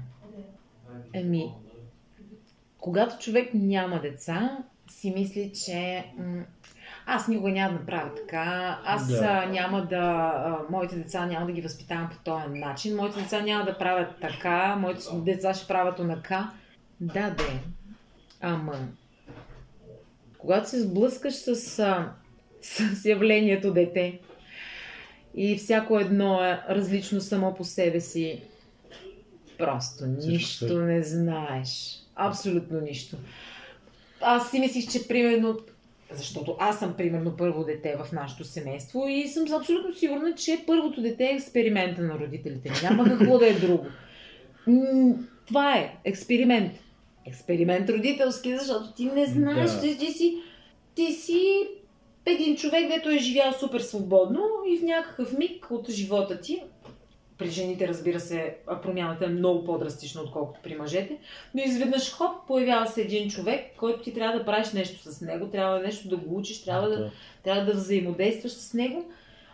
Еми, когато човек няма деца, си мисли, че м- аз никога няма да направя така, аз Да. да. няма да, а, моите деца няма да ги възпитавам по този начин, моите деца няма да правят така, моите деца ще правят онака. Да, де. Ама, когато се сблъскаш с, с явлението дете и всяко едно е различно само по себе си, просто Всичко нищо се- не знаеш. Абсолютно нищо. Аз си мислих, че примерно защото аз съм примерно първо дете в нашето семейство и съм абсолютно сигурна, че първото дете е експеримента на родителите. Няма какво да е друго. Това е експеримент. Експеримент родителски, защото ти не знаеш, Да. ти, ти си, ти си един човек, дето е живял супер свободно и в някакъв миг от живота ти, при жените, разбира се, промяната е много по-драстична, отколкото при мъжете, но изведнъж хоп, появява се един човек, който ти трябва да правиш нещо с него, трябва нещо да го учиш, трябва да, трябва да взаимодействаш с него,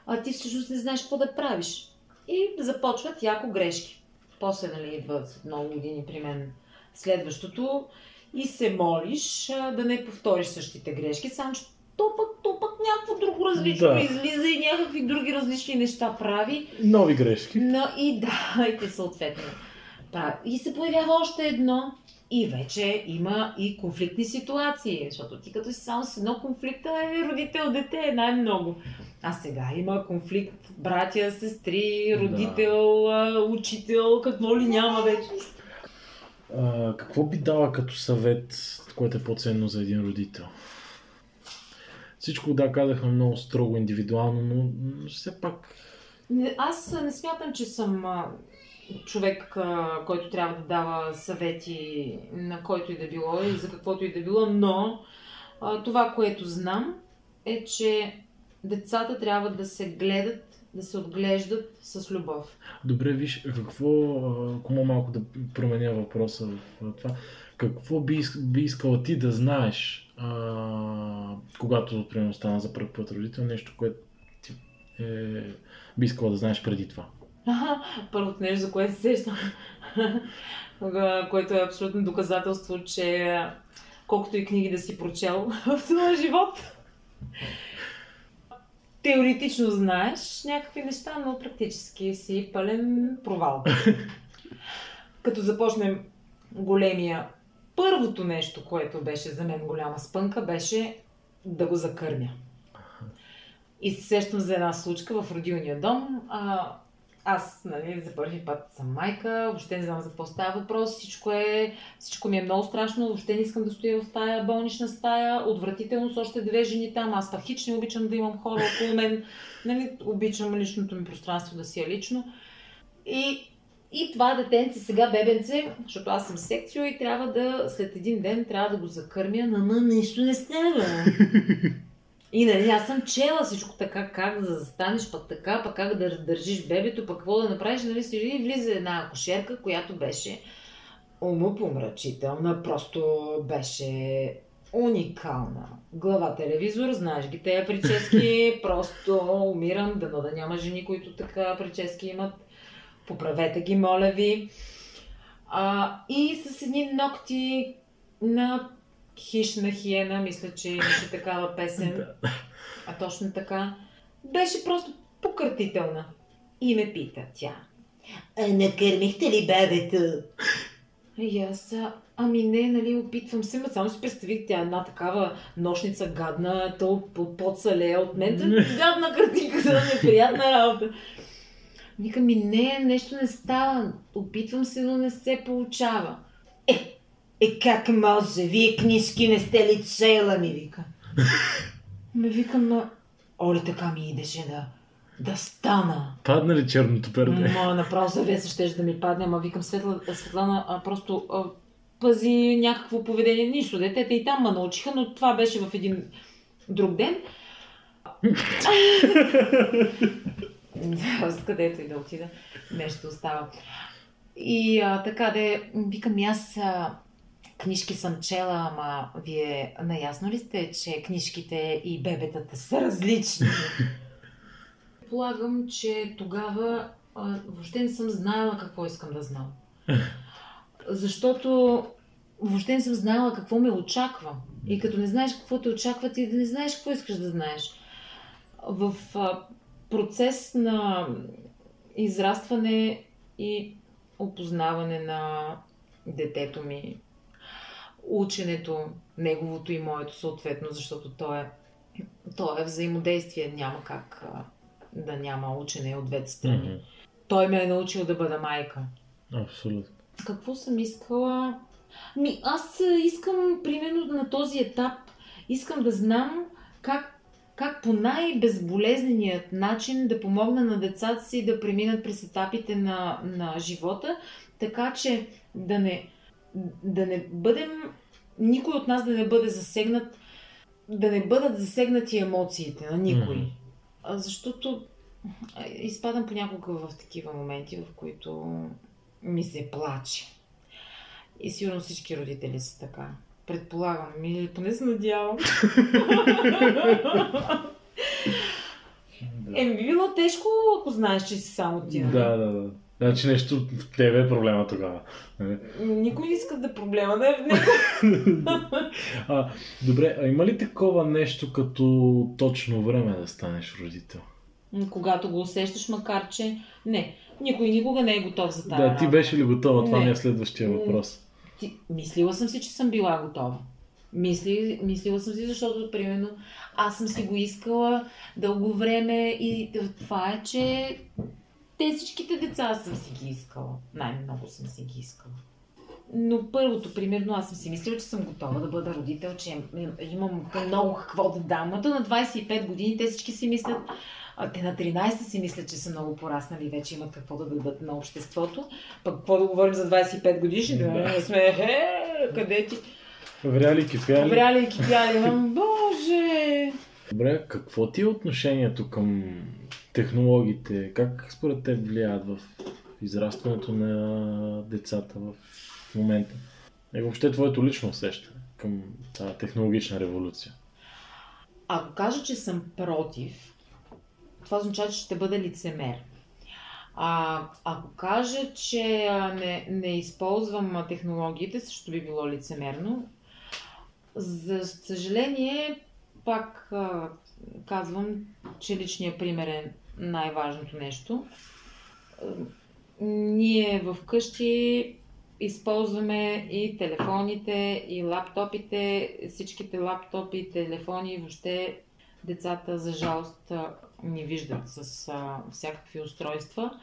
а ти всъщност не знаеш какво да правиш. И започват яко грешки. После, нали, идват много години при мен следващото и се молиш а, да не повториш същите грешки, само че то пък, то пък някакво друго различно да. излиза и някакви други различни неща прави. Нови грешки. Но и да, и те съответно. Да. И се появява още едно и вече има и конфликтни ситуации, защото ти като си само с едно конфликта е родител-дете е най-много. А сега има конфликт братя, сестри, родител, да. учител, какво ли няма вече. А, какво би дала като съвет, което е по-ценно за един родител? Всичко, да, казахме много строго, индивидуално, но все пак... Аз не смятам, че съм човек, който трябва да дава съвети на който и да било и за каквото и да било, но това, което знам е, че децата трябва да се гледат, да се отглеждат с любов. Добре, виж, какво, ако малко да променя въпроса в това, какво би, би искала ти да знаеш, а, когато, примерно, стана за първи път родител, нещо, което ти е, би искала да знаеш преди това? Първото нещо, за което се сещам, което е абсолютно доказателство, че колкото и книги да си прочел в твоя живот, теоретично знаеш някакви неща, но практически си пълен провал. Като започнем големия, първото нещо, което беше за мен голяма спънка, беше да го закърня. И се сещам за една случка в родилния дом. А, аз, нали, за първи път съм майка, въобще не знам за какво става въпрос, всичко, е, всичко ми е много страшно, въобще не искам да стоя в тая болнична стая, отвратително с още две жени там, аз пък не обичам да имам хора около мен, нали, обичам личното ми пространство да си е лично. И, и това детенце, сега бебенце, защото аз съм секцио и трябва да, след един ден трябва да го закърмя, но нещо не става. И нали, аз съм чела всичко така, как да застанеш, пък така, пък как да държиш бебето, пък какво да направиш, нали, си и влиза една акушерка, която беше умопомрачителна, просто беше уникална. Глава телевизор, знаеш ги тези прически, просто умирам, дано да няма жени, които така прически имат. Поправете ги, моля ви. А, и с едни ногти на Хищна хиена, мисля, че имаше такава песен. А точно така. Беше просто пократителна. И ме пита тя. А накърмихте ли бебето? И аз, ами не, нали, опитвам се, ма само си представих тя една такава нощница гадна, то под салея от мен, гадна картинка, да неприятна работа. Вика ми, не, нещо не става, опитвам се, но не се получава. Е, е, как може? Вие книжки не сте ли цела, ми вика. Ме викам на... Оли така ми идеше да, да стана. Падна ли черното перде? Ма, направо завеса ще да ми падне, ама викам Светла, Светлана, а, просто а, пази някакво поведение. Нищо, детете и там ме научиха, но това беше в един друг ден. където и да отида, нещо остава. И а, така да викам аз а, книжки съм чела, ама вие наясно ли сте, че книжките и бебетата са различни? Полагам, че тогава а, въобще не съм знаела какво искам да знам. Защото въобще не съм знаела какво ме очаква. И като не знаеш какво те очаква, ти да не знаеш какво искаш да знаеш. В а, процес на израстване и опознаване на детето ми, ученето, неговото и моето съответно, защото то е, то е взаимодействие. Няма как а, да няма учене от двете страни. Mm-hmm. Той ме е научил да бъда майка. Абсолютно. Какво съм искала? Ми, аз искам, примерно на този етап, искам да знам как, как по най-безболезненият начин да помогна на децата си да преминат през етапите на, на живота, така че да не, да не бъдем, никой от нас да не бъде засегнат да не бъдат засегнати емоциите на никой. А, Защото изпадам понякога в такива моменти, в които ми се плаче. И сигурно всички родители са така. Предполагам, или поне се надявам. Да. Е, би било тежко, ако знаеш, че си само ти. нали? Да, да, да. Значи нещо в тебе е проблема тогава. Нали? Никой не иска да проблема да е в него. а, добре, а има ли такова нещо като точно време да станеш родител? Когато го усещаш, макар че... Не, никой никога не е готов за тази Да, ти беше ли готова? Това Не. ми е следващия въпрос. Мислила съм си, че съм била готова. Мисли, мислила съм си, защото, примерно, аз съм си го искала дълго време и това е, че те всичките деца съм си ги искала. Най-много съм си ги искала. Но първото, примерно, аз съм си мислила, че съм готова да бъда родител, че им- имам много какво да дам. То на 25 години те всички си мислят, а те на 13 си мислят, че са много пораснали, вече имат какво да дадат на обществото. Пък какво да говорим за 25 годишни? Да, Да. сме, е, къде ти? Вряли, кипяли? Вряли и кипяли. Боже! Добре, какво ти е отношението към технологиите? Как според теб влияят в израстването на децата в момента? И въобще твоето лично усещане към тази технологична революция? Ако кажа, че съм против, това означава, че ще бъда лицемер. А, ако кажа, че не, не използвам технологиите, също би било лицемерно. За съжаление, пак казвам, че личният пример е най-важното нещо. Ние в къщи използваме и телефоните, и лаптопите, всичките лаптопи, телефони, въобще децата, за жалост, ни виждат с а, всякакви устройства.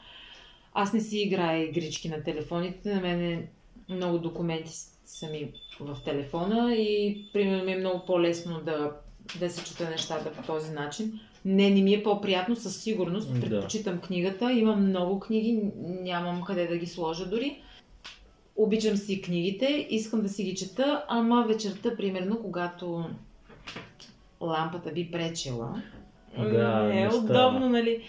Аз не си играя игрички на телефоните, на мен много документи са ми в телефона и примерно ми е много по-лесно да, да се чета нещата по този начин. Не, не ми е по-приятно, със сигурност. Предпочитам книгата. Имам много книги, нямам къде да ги сложа дори. Обичам си книгите, искам да си ги чета, ама вечерта, примерно, когато лампата би пречела, Да, не е удобно, нали?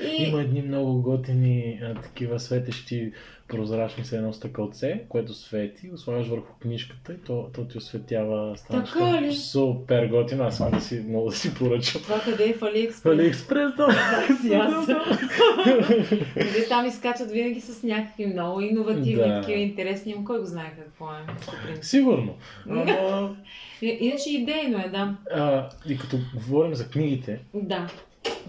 И... Има едни много готини а, такива светещи прозрачни с едно стъкълце, което свети, слагаш върху книжката и то, то ти осветява станчето. Така ли? Супер готино, аз това да си, мога да си поръчам. Това къде е в Алиекспрес? Алиекспрес, да. Си аз. Те там изкачат винаги с някакви много иновативни, Да. такива интересни, ама кой го знае какво е. Сигурно. Ама, Иначе идейно е, да. а, и като говорим за книгите, Да.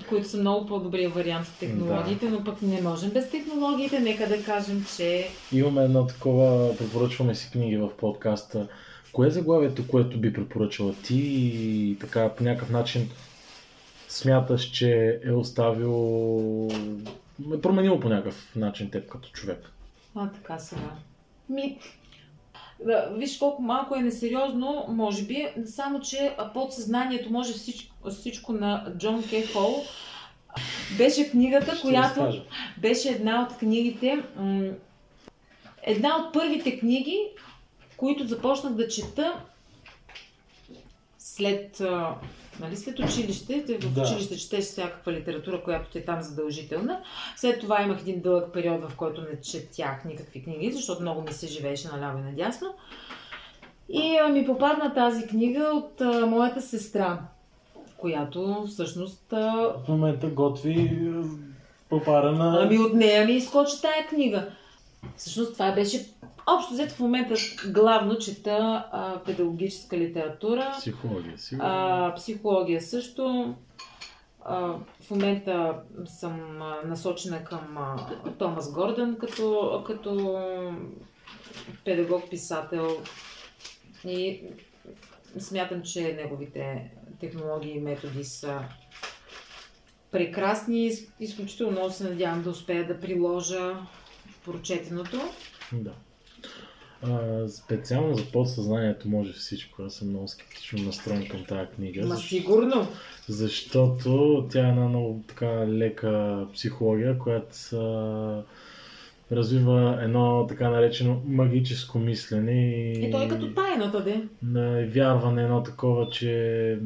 Които са много по-добрия вариант от технологиите, но пък не можем без технологиите. Нека да кажем, че имаме едно такова, препоръчваме си книги в подкаста. Кое е заглавието, което би препоръчала ти и така по някакъв начин смяташ, че е оставил, е променило по някакъв начин теб като човек? А, така сега. Ми, да, виж колко малко е несериозно, може би, само че подсъзнанието може всичко, всичко на Джон К. Хол. Беше книгата, Ще която беше една от книгите, м- една от първите книги, които започнах да чета след, а, нали, след училище. В Да. училище четеш всякаква литература, която ти е там задължителна. След това имах един дълъг период, в който не четях никакви книги, защото много ми се живееше наляво и надясно. И а, ми попадна тази книга от а, моята сестра, която всъщност В момента готви попара на... Ами от нея ми изкочи тая книга. Всъщност това беше общо взето в момента главно чета а, педагогическа литература, Психология, сигурно. а, психология също. А, в момента съм а, насочена към а, Томас Гордън като, като педагог-писател и смятам, че неговите технологии и методи са прекрасни. Из- Изключително много се надявам да успея да приложа прочетеното. Да. А, специално за подсъзнанието може всичко. Аз съм много скептично настроен към тази книга. Ма сигурно. Защото тя е една много така лека психология, която а, развива едно така наречено магическо мислене и, И той е като тайната, де. на вярване едно такова, че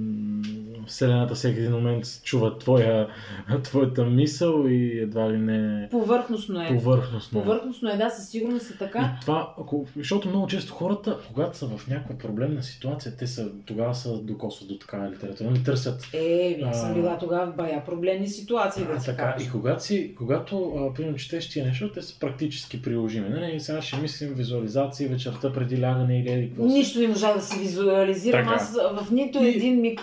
Вселената всеки един момент чува твоя, твоята мисъл и едва ли не Повърхностно е. повърхностно. Повърхностно е, да, със сигурност е така. И това, ако, защото много често хората, когато са в някаква проблемна ситуация, те са, тогава са докосват до такава литература, не търсят. Е, аз съм била тогава в бая проблемни ситуации, да А, ти така, кажа. и когато, си, когато примерно четеш тия неща, те са практически приложими. Нали? Сега ще мислим визуализации вечерта преди лягане или еди какво. Нищо не можах да си визуализирам. Така. Аз в нито И- един миг.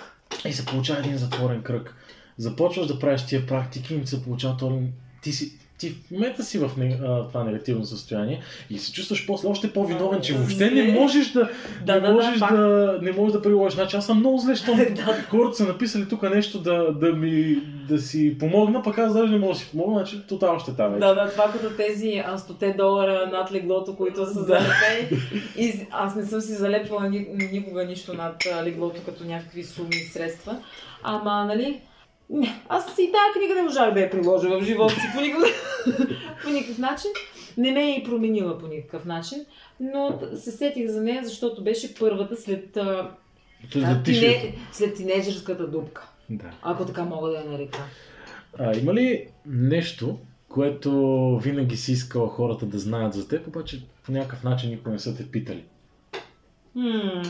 И се получава един затворен кръг. Започваш да правиш тия практики и се получава този... Ти, си, ти в момента си в не, а, това негативно състояние и се чувстваш после още по-виновен, че въобще не можеш да, Да, не да, да, можеш факт. да, не можеш да приложиш. Значи аз съм много зле, щом Да. хората са написали тук нещо да, да, ми, да си помогна, пък аз даже не мога да си помогна, значи тотално ще там. Да, да, това като тези а, 100 долара над леглото, които са Да. залепени. И аз не съм си залепвала ни, никога нищо над леглото, като някакви суми и средства. Ама, нали, не, аз и тази книга не можах да я приложа в живота си по никакъв, по никакъв начин. Не ме е и променила по никакъв начин, но се сетих за нея, защото беше първата след, а, а, тине, след тинейджърската дупка, Да. ако така мога да я нарека. А, има ли нещо, което винаги си искала хората да знаят за теб, обаче по някакъв начин никога не са те питали? М.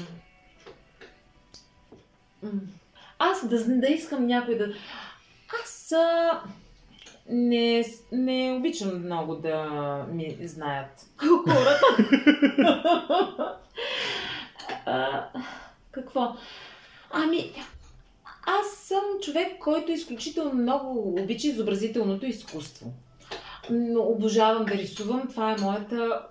Аз да, да искам някой да... Аз а... не, не обичам много да ми знаят хората. а, какво? Ами, аз съм човек, който изключително много обича изобразителното изкуство. Но обожавам да рисувам. Това е моята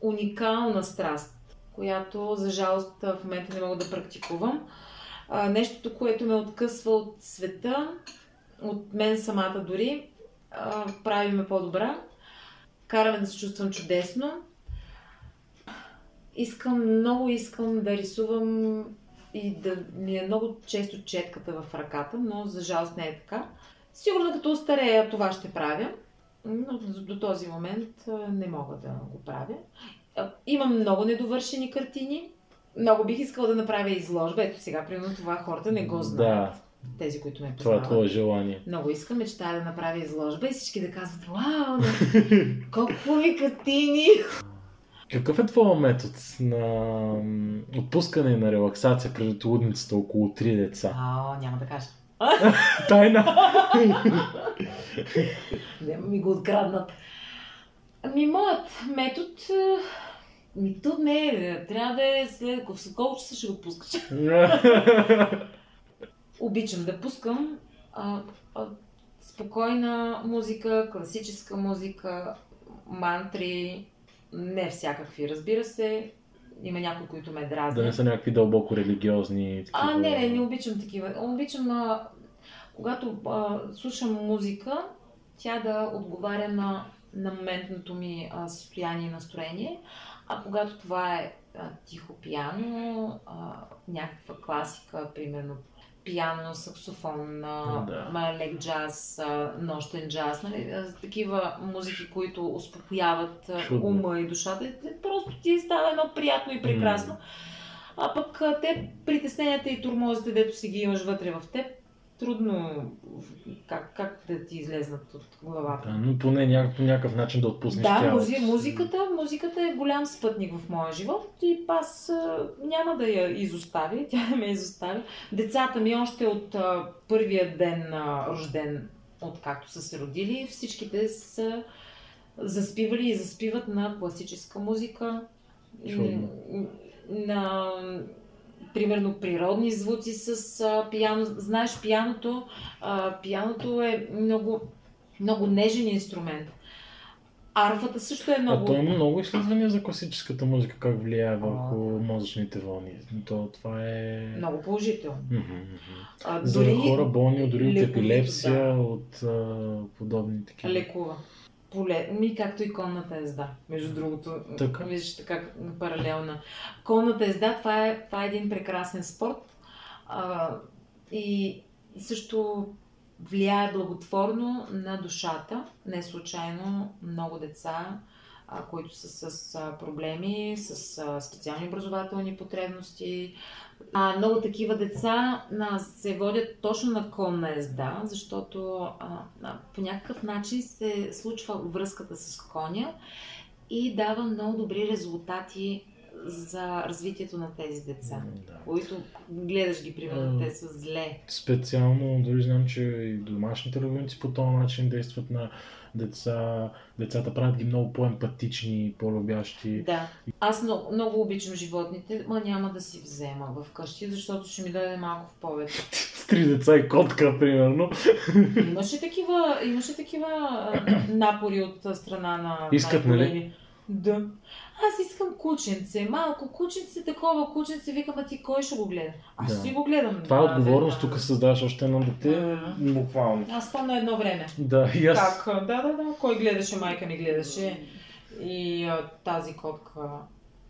уникална страст която за жалост в момента не мога да практикувам. Нещото, което ме откъсва от света, от мен самата дори, а, прави ме по-добра, караме да се чувствам чудесно. Искам, много искам да рисувам и да ми е много често четката в ръката, но за жалост не е така. Сигурно като остарея това ще правя, но до, този момент не мога да го правя. Имам много недовършени картини. Много бих искала да направя изложба. Ето сега, примерно, това хората не го знаят. Да, Тези, които ме това е познават. твое желание. Много искам, мечтая да направя изложба и всички да казват, вау, колко хубави картини! Какъв е твоя метод на отпускане и на релаксация пред лудницата около три деца? А, няма да кажа. Тайна! Не ми го откраднат. Ами, моят метод... Ми, тут не е. Трябва да е след... Колко часа ще го пускаш? Обичам да пускам а, а, спокойна музика, класическа музика, мантри, не всякакви, разбира се. Има някои, които ме дразнят. да не са някакви дълбоко религиозни. Такива... А, не, не, не обичам такива. Обичам, а, когато а, слушам музика, тя да отговаря на, на моментното ми а, състояние и настроение. А когато това е а, тихо пиано, а, някаква класика, примерно пиано, саксофон, Да. лек джаз, нощен джаз, нали, такива музики, които успокояват Чудно. ума и душата. Просто ти става едно приятно и прекрасно. А пък те притесненията и турмозите, дето си ги имаш вътре в теб, трудно как, как да ти излезнат от главата. Да, но поне няк- по някакъв начин да отпуснеш Да, тялото музиката, музиката е голям спътник в моя живот и аз няма да я изоставя, тя не ме изоставя. Децата ми още от а, първия ден а, рожден, откакто са се родили, всичките са заспивали и заспиват на класическа музика, Чудно. на примерно природни звуци с а, пиано. Знаеш, пианото, а, пианото е много, много нежен инструмент. Арфата също е А много... то има много изследвания за класическата музика, как влияе върху мозъчните вълни. То, това е... Много положително. А, За хора болни дори от епилепсия, да. от а, подобни такива. лекува. Поле... Ми, както и конната езда, между другото. Така. Виждаш така паралелна. Конната езда, това е, това е един прекрасен спорт. А, и също влияе благотворно на душата. Не случайно много деца а, които са с а, проблеми, с а, специални образователни потребности. А, много такива деца а, се водят точно на конна езда, защото а, а, по някакъв начин се случва връзката с коня и дава много добри резултати за развитието на тези деца, Да. които гледаш ги, примерно, те са зле. Специално, дори знам, че и домашните любимци по този начин действат на деца. Децата правят ги много по-емпатични, по-любящи. Да. Аз много, много обичам животните, ма няма да си взема вкъщи, защото ще ми дойде малко в повече. С три деца и котка, примерно. Имаше такива, имаше такива напори от страна на Искат, нали? Да. Аз искам кученце, малко кученце, такова кученце, викам, а ти кой ще го гледа? Аз Да. си го гледам. Това е да, отговорност, да. тук създаваш още едно дете. М. Буквално. Аз помня едно време. Да, и аз. Как? Да, да, да. Кой гледаше, майка ми гледаше. И а, тази котка...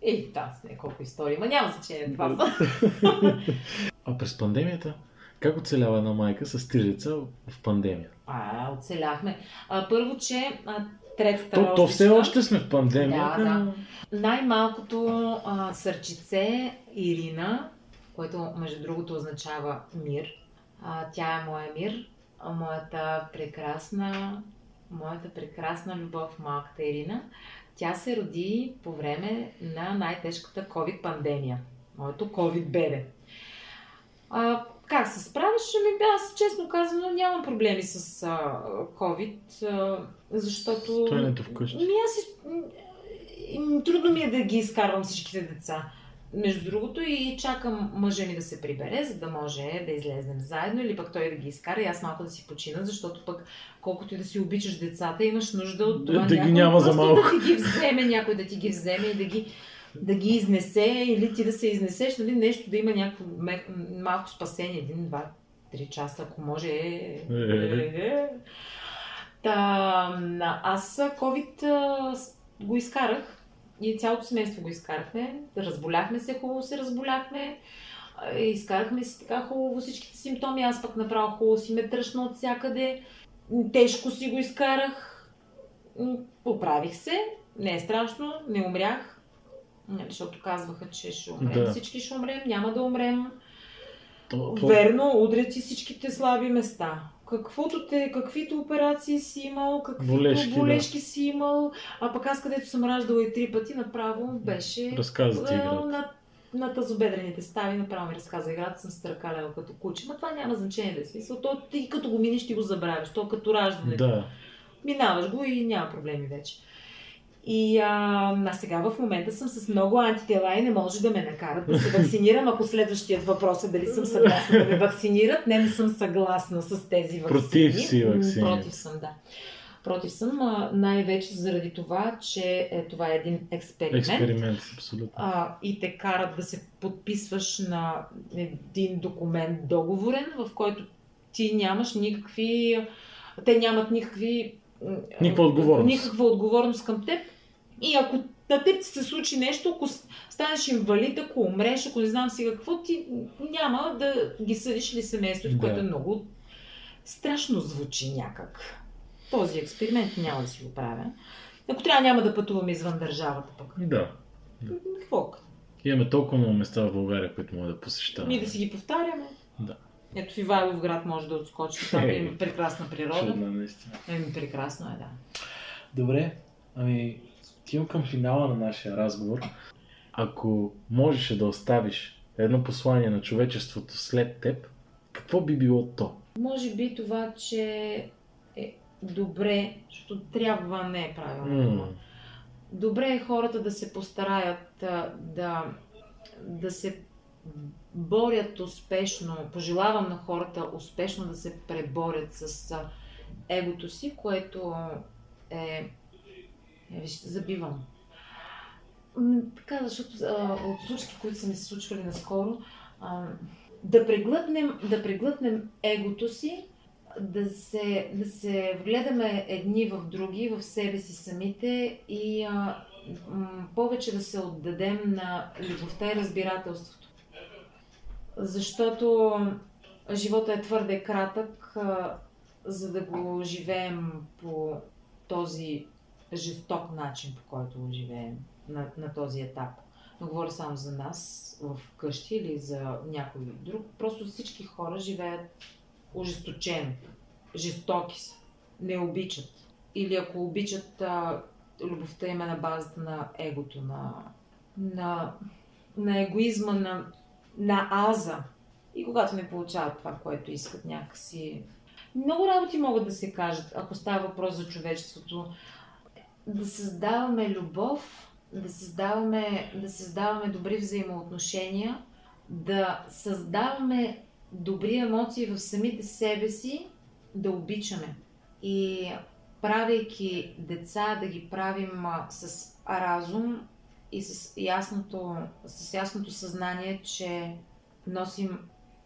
Ей, да, с не колко истории. Ма няма значение това. А през пандемията, как оцелява една майка с три деца в пандемия? А, оцеляхме. А, първо, че а, третата То, то все още сме в пандемията. Да, да. Най-малкото а, сърчице Ирина, което между другото означава мир. А, тя е моя мир, а, моята прекрасна, моята прекрасна любов, малката Ирина. Тя се роди по време на най-тежката COVID пандемия. Моето COVID бебе. А, как се справяш? Ами, аз честно казано нямам проблеми с а, COVID, а, защото... Стоенето вкъщи. Ми аз из... трудно ми е да ги изкарвам всичките деца. Между другото и чакам мъжа ми да се прибере, за да може да излезнем заедно или пък той да ги изкара и аз малко да си почина, защото пък колкото и да си обичаш децата, имаш нужда от това Да- да ги няма за малко. да ти ги вземе, някой да ти ги вземе и да ги, да ги изнесе или ти да се изнесеш, нали, нещо да има някакво малко спасение, един, два, три часа, ако може. Е, е, е. Та, аз COVID го изкарах и цялото семейство го изкарахме. Разболяхме се, хубаво се разболяхме. Изкарахме си така хубаво всичките симптоми. Аз пък направо хубаво си ме тръщна от всякъде. Тежко си го изкарах. Поправих се. Не е страшно. Не умрях. Нали, Защото казваха, че ще умрем. Да. Всички ще умрем. Няма да умрем. То- то- Верно, удрят ти всичките слаби места. Каквото те, каквито операции си имал, каквито Болешки, болешки, да. си имал, а пък аз където съм раждала и три пъти, направо беше Разказа ти играта. на, на тазобедрените стави, направо ми разказа играта, съм се търкаляла като куче. Ма това няма значение да е смисъл. То ти като го минеш, ти го забравяш. То като раждането. Да. Минаваш го и няма проблеми вече. И а, а сега в момента съм с много антитела и не може да ме накарат да се вакцинирам, ако следващият въпрос е дали съм съгласна да ме вакцинират. Не, не съм съгласна с тези вакцини. Против си М, ваксини. Против съм, да. Против съм, най-вече заради това, че е, това е един експеримент. Експеримент, абсолютно. А, и те карат да се подписваш на един документ договорен, в който ти нямаш никакви. Те нямат никакви. Никаква отговорност. Никаква отговорност към теб. И ако на теб ти се случи нещо, ако станеш инвалид, ако умреш, ако не знам си какво, ти няма да ги съдиш или семейството, Да. което е много страшно звучи някак. Този експеримент няма да си го правя. Ако трябва, няма да пътувам извън държавата пък. Да. Какво? Имаме толкова много места в България, които може да посещаваме. Ми да си ги повтаряме. Да. Ето в Ивайлов град може да отскочи. Там Е. има прекрасна природа. Чудна, наистина. Еми, прекрасно е, да. Добре, ами отивам към финала на нашия разговор. Ако можеше да оставиш едно послание на човечеството след теб, какво би било то? Може би това, че е добре, защото трябва, не е правилно. М, Добре е хората да се постараят да, да се борят успешно. Пожелавам на хората успешно да се преборят с егото си, което е... е виж, забивам. М, Така, защото а, от случки, които са ми се случвали наскоро, а, да преглътнем, да преглътнем егото си, да се, да се вгледаме едни в други, в себе си самите и а, м, повече да се отдадем на любовта и разбирателството. Защото живота е твърде кратък, а, за да го живеем по този жесток начин, по който живеем на, на този етап. Не говоря само за нас в къщи или за някой друг. Просто всички хора живеят ожесточено, жестоки са, не обичат. Или ако обичат, а, любовта им е на базата на егото, на, на, на егоизма, на, на аза. И когато не получават това, което искат някакси... Много работи могат да се кажат, ако става въпрос за човечеството. Да създаваме любов, да създаваме, да създаваме добри взаимоотношения, да създаваме добри емоции в самите себе си, да обичаме. И правейки деца, да ги правим с разум и с ясното, с ясното съзнание, че носим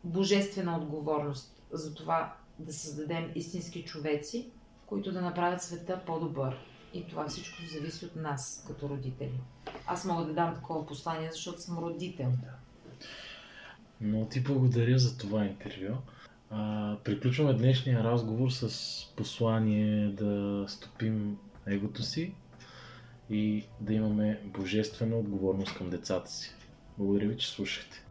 божествена отговорност за това да създадем истински човеци, които да направят света по-добър. И това всичко зависи от нас, като родители. Аз мога да дам такова послание, защото съм родител. Да. Но ти благодаря за това интервю. А, приключваме днешния разговор с послание да стопим егото си и да имаме божествена отговорност към децата си. Благодаря ви, че слушахте.